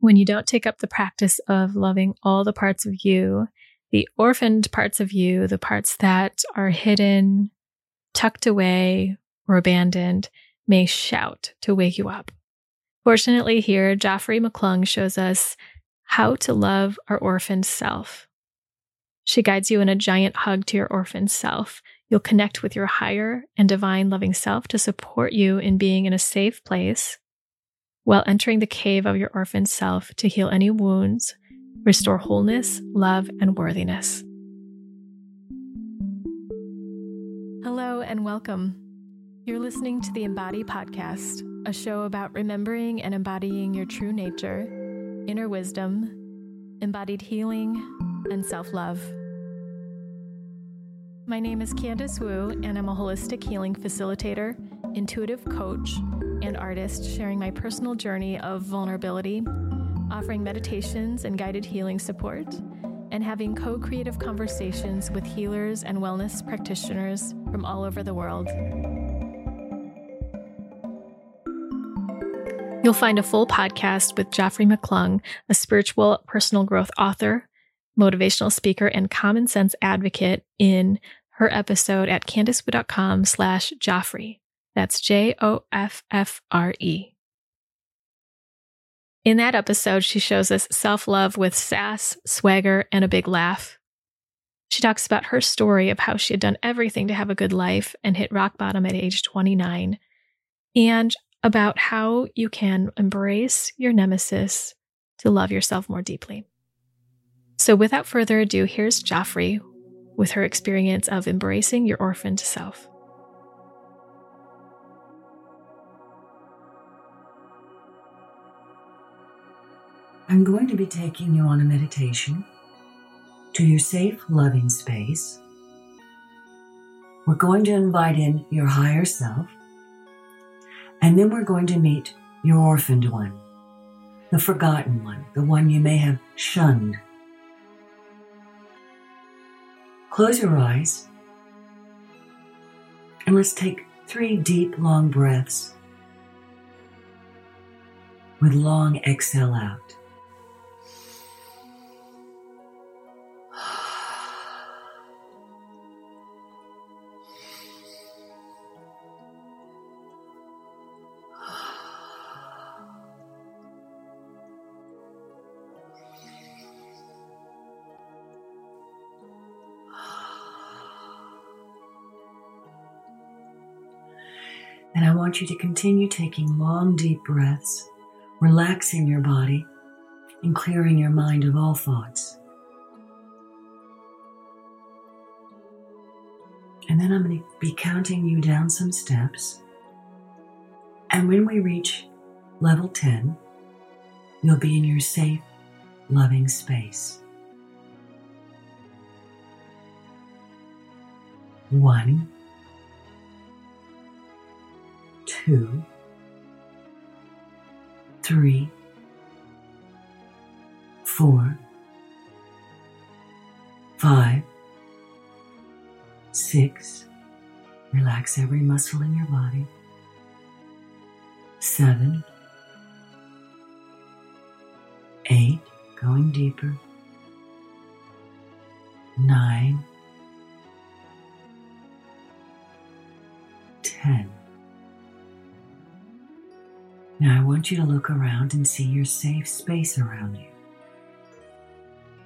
when you don't take up the practice of loving all the parts of you, the orphaned parts of you, the parts that are hidden, tucked away, or abandoned, may shout to wake you up. Fortunately, here, Joffre McClung shows us how to love our orphaned self. She guides you in a giant hug to your orphaned self. You'll connect with your higher and divine loving self to support you in being in a safe place while entering the cave of your orphaned self to heal any wounds, restore wholeness, love, and worthiness. Hello and welcome. You're listening to the Embody Podcast, a show about remembering and embodying your true nature, inner wisdom, embodied healing, and self love. My name is Candice Wu, and I'm a holistic healing facilitator, intuitive coach, and artist sharing my personal journey of vulnerability, offering meditations and guided healing support, and having co creative conversations with healers and wellness practitioners from all over the world. You'll find a full podcast with Joffre McClung, a spiritual personal growth author, motivational speaker, and common sense advocate in her episode at candicewu.com slash Joffre. That's J O F F R E. In that episode, she shows us self love with sass, swagger, and a big laugh. She talks about her story of how she had done everything to have a good life and hit rock bottom at age 29, and about how you can embrace your nemesis to love yourself more deeply. So, without further ado, here's Joffre with her experience of embracing your orphaned self. I'm going to be taking you on a meditation to your safe, loving space. We're going to invite in your higher self, and then we're going to meet your orphaned one, the forgotten one, the one you may have shunned. Close your eyes and let's take three deep, long breaths with long exhale out. And I want you to continue taking long, deep breaths, relaxing your body, and clearing your mind of all thoughts. And then I'm going to be counting you down some steps. And when we reach level 10, you'll be in your safe, loving space. One. Two, three, four, five, six. Relax every muscle in your body. Seven, eight, going deeper. Nine, ten. Now I want you to look around and see your safe space around you.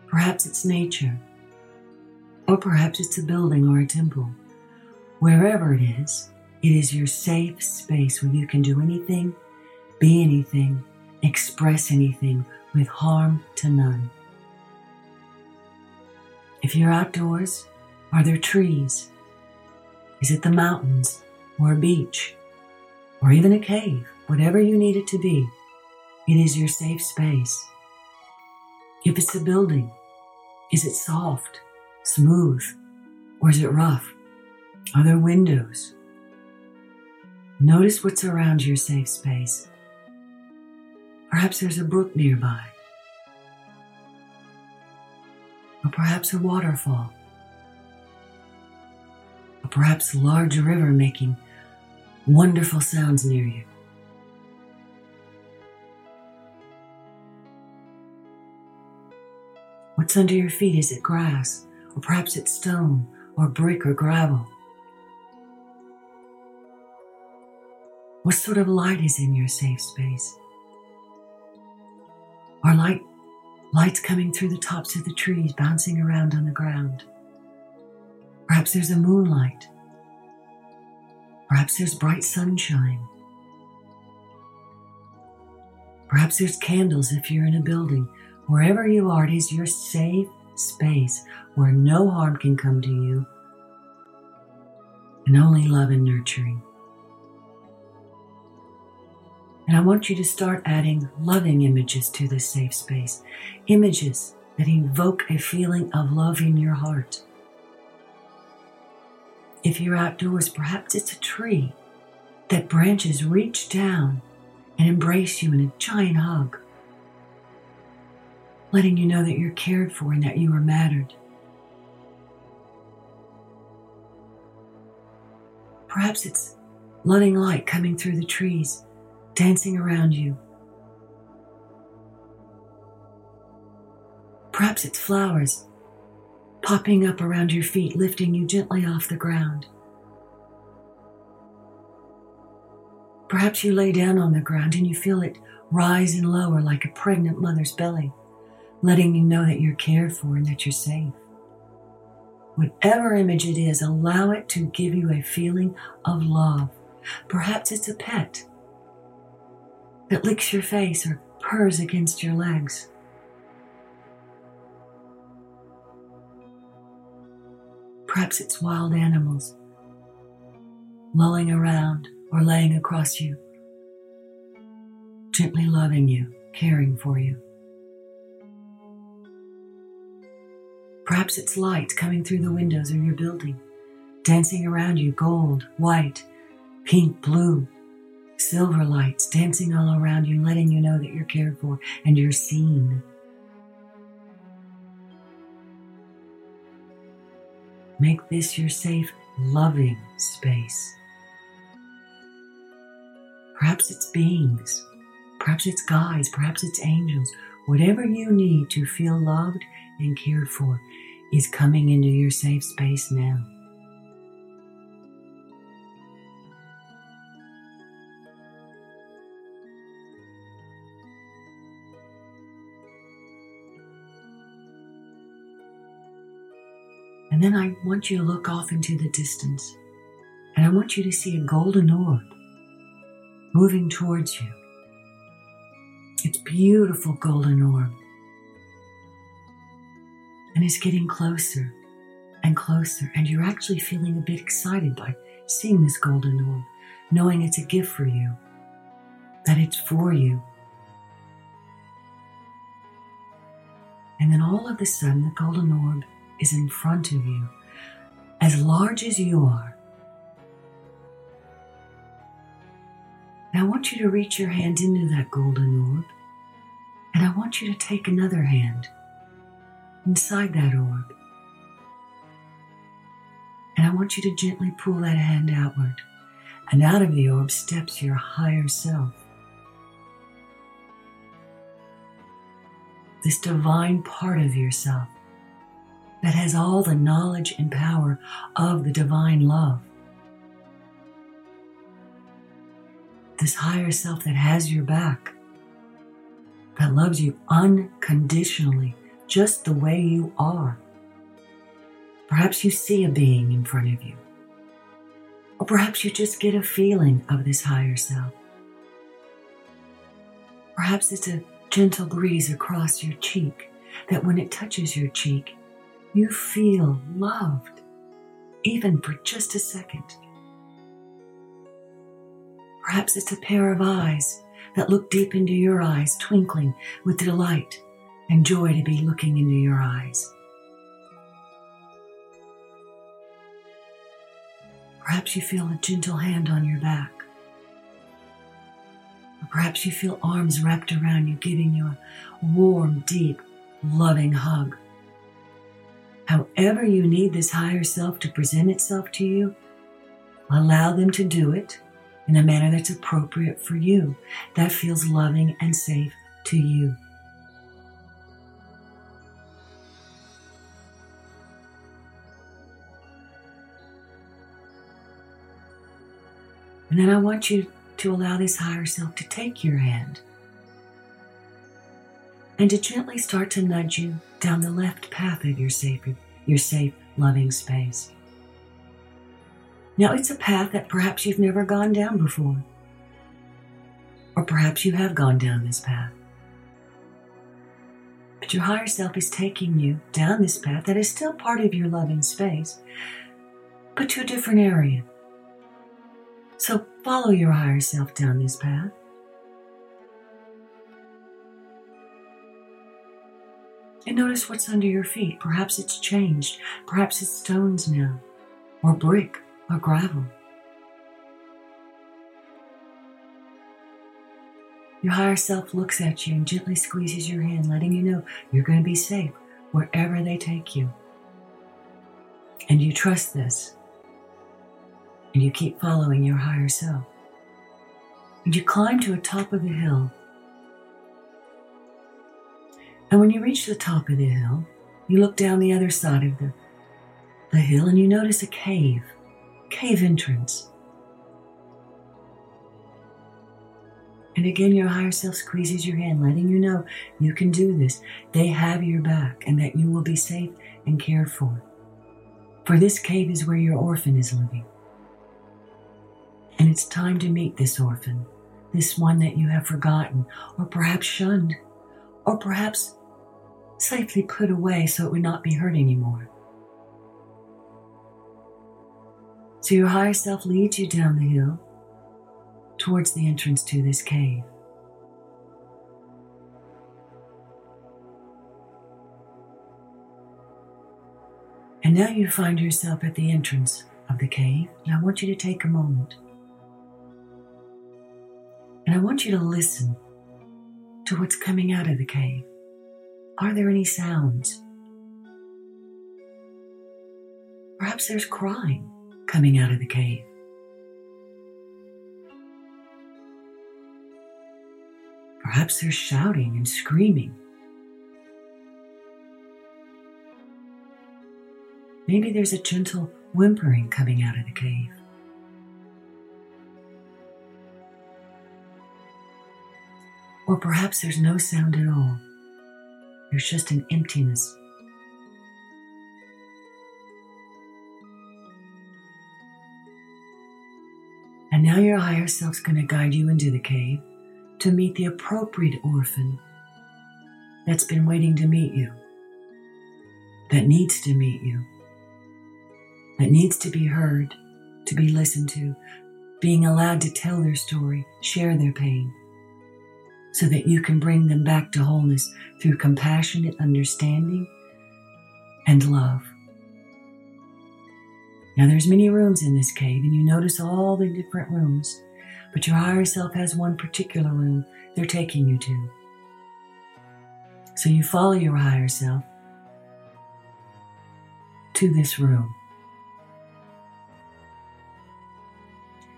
Perhaps it's nature, or perhaps it's a building or a temple. Wherever it is, it is your safe space where you can do anything, be anything, express anything with harm to none. If you're outdoors, are there trees? Is it the mountains or a beach or even a cave? Whatever you need it to be, it is your safe space. If it's a building, is it soft, smooth, or is it rough? Are there windows? Notice what's around your safe space. Perhaps there's a brook nearby, or perhaps a waterfall, or perhaps a large river making wonderful sounds near you. What's under your feet? Is it grass? Or perhaps it's stone or brick or gravel? What sort of light is in your safe space? Are light lights coming through the tops of the trees, bouncing around on the ground? Perhaps there's a moonlight. Perhaps there's bright sunshine. Perhaps there's candles if you're in a building. Wherever you are, it is your safe space where no harm can come to you and only love and nurturing. And I want you to start adding loving images to this safe space, images that evoke a feeling of love in your heart. If you're outdoors, perhaps it's a tree that branches reach down and embrace you in a giant hug, letting you know that you're cared for and that you are mattered. Perhaps it's loving light coming through the trees, dancing around you. Perhaps it's flowers popping up around your feet, lifting you gently off the ground. Perhaps you lay down on the ground and you feel it rise and lower like a pregnant mother's belly, letting you know that you're cared for and that you're safe. Whatever image it is, allow it to give you a feeling of love. Perhaps it's a pet that licks your face or purrs against your legs. Perhaps it's wild animals lolling around or laying across you, gently loving you, caring for you. Perhaps it's light coming through the windows of your building, dancing around you gold, white, pink, blue, silver lights dancing all around you, letting you know that you're cared for and you're seen. Make this your safe, loving space. Perhaps it's beings, perhaps it's guides, perhaps it's angels. Whatever you need to feel loved and cared for is coming into your safe space now. And then I want you to look off into the distance. And I want you to see a golden orb moving towards you. It's beautiful golden orb. And it's getting closer and closer. And you're actually feeling a bit excited by seeing this golden orb, knowing it's a gift for you, that it's for you. And then all of a sudden, the golden orb is in front of you, as large as you are. I want you to reach your hand into that golden orb, and I want you to take another hand inside that orb. And I want you to gently pull that hand outward, and out of the orb steps your higher self. This divine part of yourself that has all the knowledge and power of the divine love. This higher self that has your back, that loves you unconditionally, just the way you are. Perhaps you see a being in front of you, or perhaps you just get a feeling of this higher self. Perhaps it's a gentle breeze across your cheek that when it touches your cheek, you feel loved, even for just a second. Perhaps it's a pair of eyes that look deep into your eyes, twinkling with delight and joy to be looking into your eyes. Perhaps you feel a gentle hand on your back. Or perhaps you feel arms wrapped around you, giving you a warm, deep, loving hug. However, you need this higher self to present itself to you, allow them to do it in a manner that's appropriate for you, that feels loving and safe to you. And then I want you to allow this higher self to take your hand and to gently start to nudge you down the left path of your safe, your safe, loving space. Now, it's a path that perhaps you've never gone down before, or perhaps you have gone down this path. But your higher self is taking you down this path that is still part of your loving space, but to a different area. So follow your higher self down this path. And notice what's under your feet. Perhaps it's changed. Perhaps it's stones now, or brick, or gravel. Your higher self looks at you and gently squeezes your hand, letting you know you're going to be safe wherever they take you. And you trust this. And you keep following your higher self. And you climb to the top of the hill and when you reach the top of the hill, you look down the other side of the, the hill and you notice a cave, cave entrance. And again, your higher self squeezes your hand, letting you know you can do this. They have your back and that you will be safe and cared for. For this cave is where your orphan is living. And it's time to meet this orphan, this one that you have forgotten, or perhaps shunned, or perhaps safely put away so it would not be hurt anymore. So your higher self leads you down the hill towards the entrance to this cave. And now you find yourself at the entrance of the cave, and I want you to take a moment. And I want you to listen to what's coming out of the cave. Are there any sounds? Perhaps there's crying coming out of the cave. Perhaps there's shouting and screaming. Maybe there's a gentle whimpering coming out of the cave. Or perhaps there's no sound at all. There's just an emptiness. And now your higher self's going to guide you into the cave to meet the appropriate orphan that's been waiting to meet you, that needs to meet you, that needs to be heard, to be listened to, being allowed to tell their story, share their pain so that you can bring them back to wholeness through compassionate understanding and love. Now there's many rooms in this cave and you notice all the different rooms, but your higher self has one particular room they're taking you to. So you follow your higher self to this room.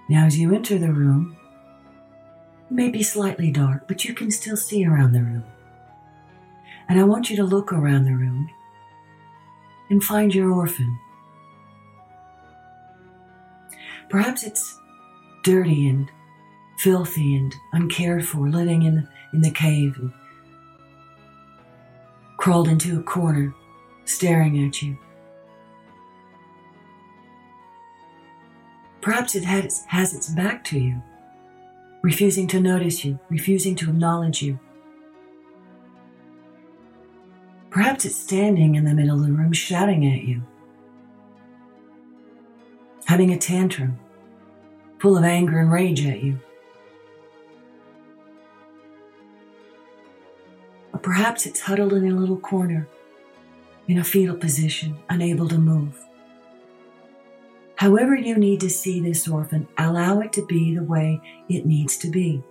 Now as you enter the room, it may be slightly dark, but you can still see around the room. And I want you to look around the room and find your orphan. Perhaps it's dirty and filthy and uncared for, living in, in the cave and crawled into a corner, staring at you. Perhaps it has, has its back to you refusing to notice you, refusing to acknowledge you. Perhaps it's standing in the middle of the room shouting at you, having a tantrum, full of anger and rage at you. Or perhaps it's huddled in a little corner, in a fetal position, unable to move. However, you need to see this orphan, allow it to be the way it needs to be.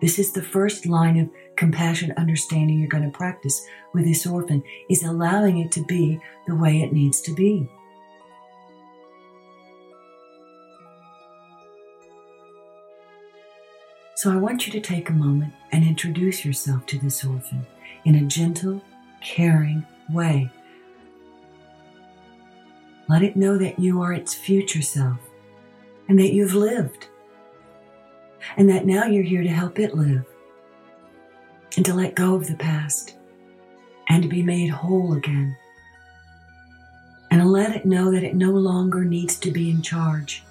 This is the first line of compassion understanding you're going to practice with this orphan is allowing it to be the way it needs to be. So I want you to take a moment and introduce yourself to this orphan in a gentle, caring way let it know that you are its future self, and that you've lived, and that now you're here to help it live, and to let go of the past, and to be made whole again, and let it know that it no longer needs to be in charge,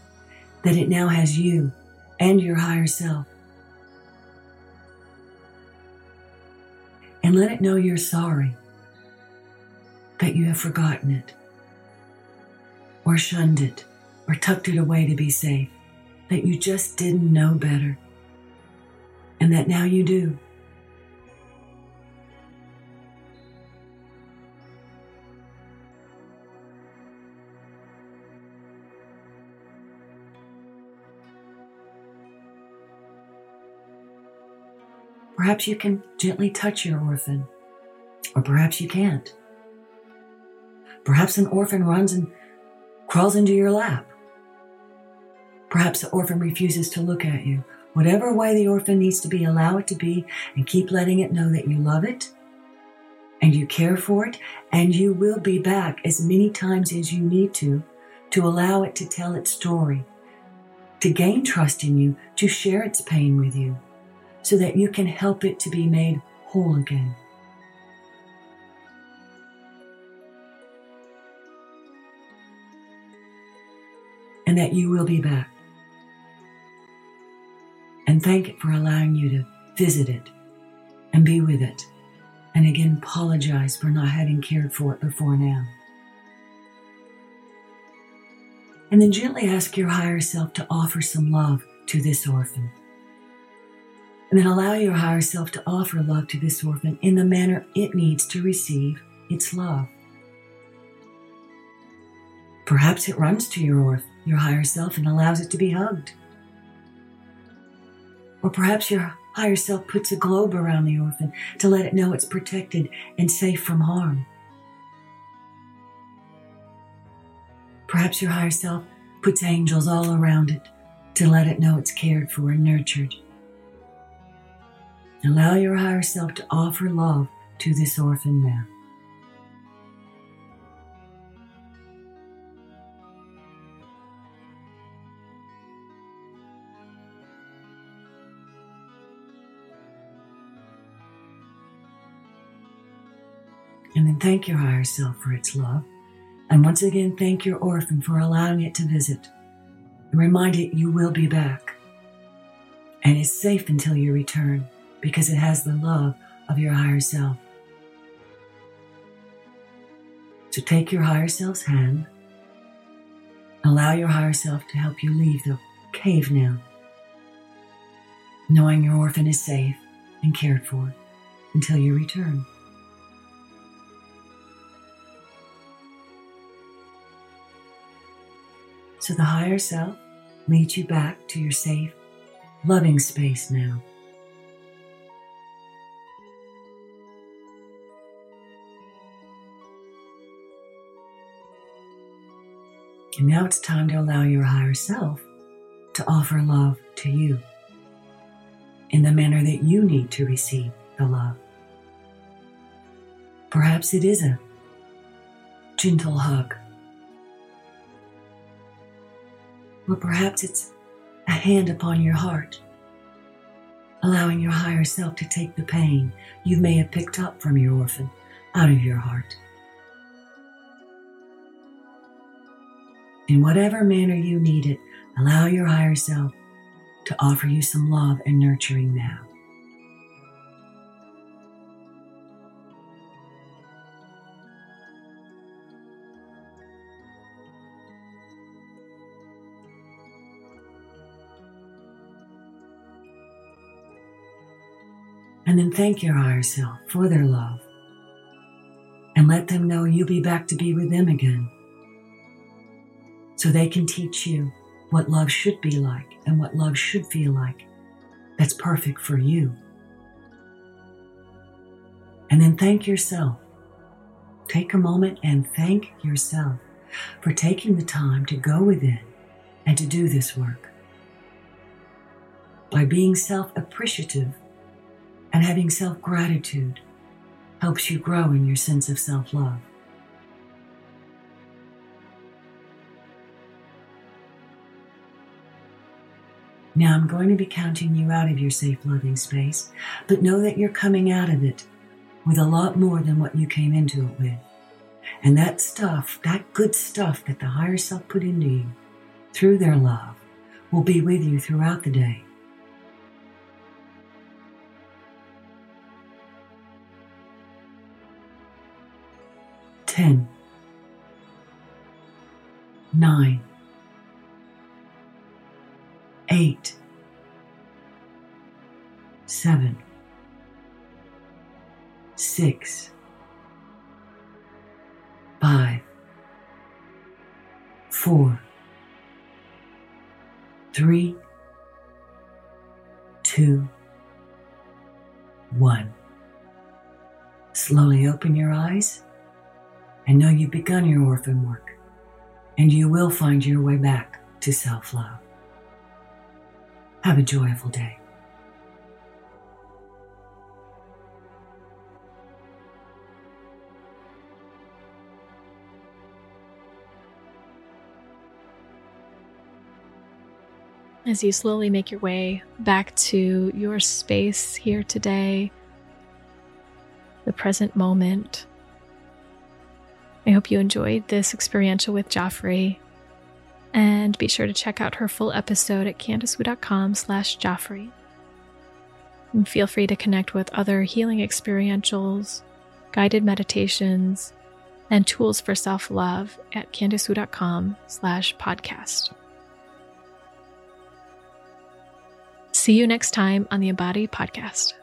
that it now has you and your higher self. And let it know you're sorry, that you have forgotten it, or shunned it or tucked it away to be safe, that you just didn't know better, and that now you do. Perhaps you can gently touch your orphan, or perhaps you can't. Perhaps an orphan runs and crawls into your lap. Perhaps the orphan refuses to look at you. Whatever way the orphan needs to be, allow it to be and keep letting it know that you love it and you care for it and you will be back as many times as you need to to allow it to tell its story, to gain trust in you, to share its pain with you so that you can help it to be made whole again. And that you will be back and thank it for allowing you to visit it and be with it. And again, apologize for not having cared for it before now. And then gently ask your higher self to offer some love to this orphan. And then allow your higher self to offer love to this orphan in the manner it needs to receive its love. Perhaps it runs to your, orphan, your higher self and allows it to be hugged. Or perhaps your higher self puts a globe around the orphan to let it know it's protected and safe from harm. Perhaps your higher self puts angels all around it to let it know it's cared for and nurtured. Allow your higher self to offer love to this orphan now. And then thank your higher self for its love. And once again, thank your orphan for allowing it to visit. Remind it you will be back. And it's safe until you return because it has the love of your higher self. So take your higher self's hand. Allow your higher self to help you leave the cave now, knowing your orphan is safe and cared for until you return. So the higher self leads you back to your safe, loving space now. And now it's time to allow your higher self to offer love to you in the manner that you need to receive the love. Perhaps it is a gentle hug Or perhaps it's a hand upon your heart, allowing your higher self to take the pain you may have picked up from your orphan out of your heart. In whatever manner you need it, allow your higher self to offer you some love and nurturing now. And then thank your higher self for their love. And let them know you'll be back to be with them again. So they can teach you what love should be like and what love should feel like. That's perfect for you. And then thank yourself. Take a moment and thank yourself for taking the time to go within and to do this work. By being self appreciative and having self gratitude helps you grow in your sense of self love. Now I'm going to be counting you out of your safe loving space, but know that you're coming out of it with a lot more than what you came into it with. And that stuff, that good stuff that the higher self put into you through their love, will be with you throughout the day. Ten, nine, eight, seven, six, five, four, three, two, one. Slowly open your eyes and know you've begun your orphan work, and you will find your way back to self love. Have a joyful day. As you slowly make your way back to your space here today, the present moment, I hope you enjoyed this experiential with Joffre. And be sure to check out her full episode at candicewu.com slash Joffre. And feel free to connect with other healing experientials, guided meditations, and tools for self-love at candicewu.com slash podcast. See you next time on the Embody Podcast.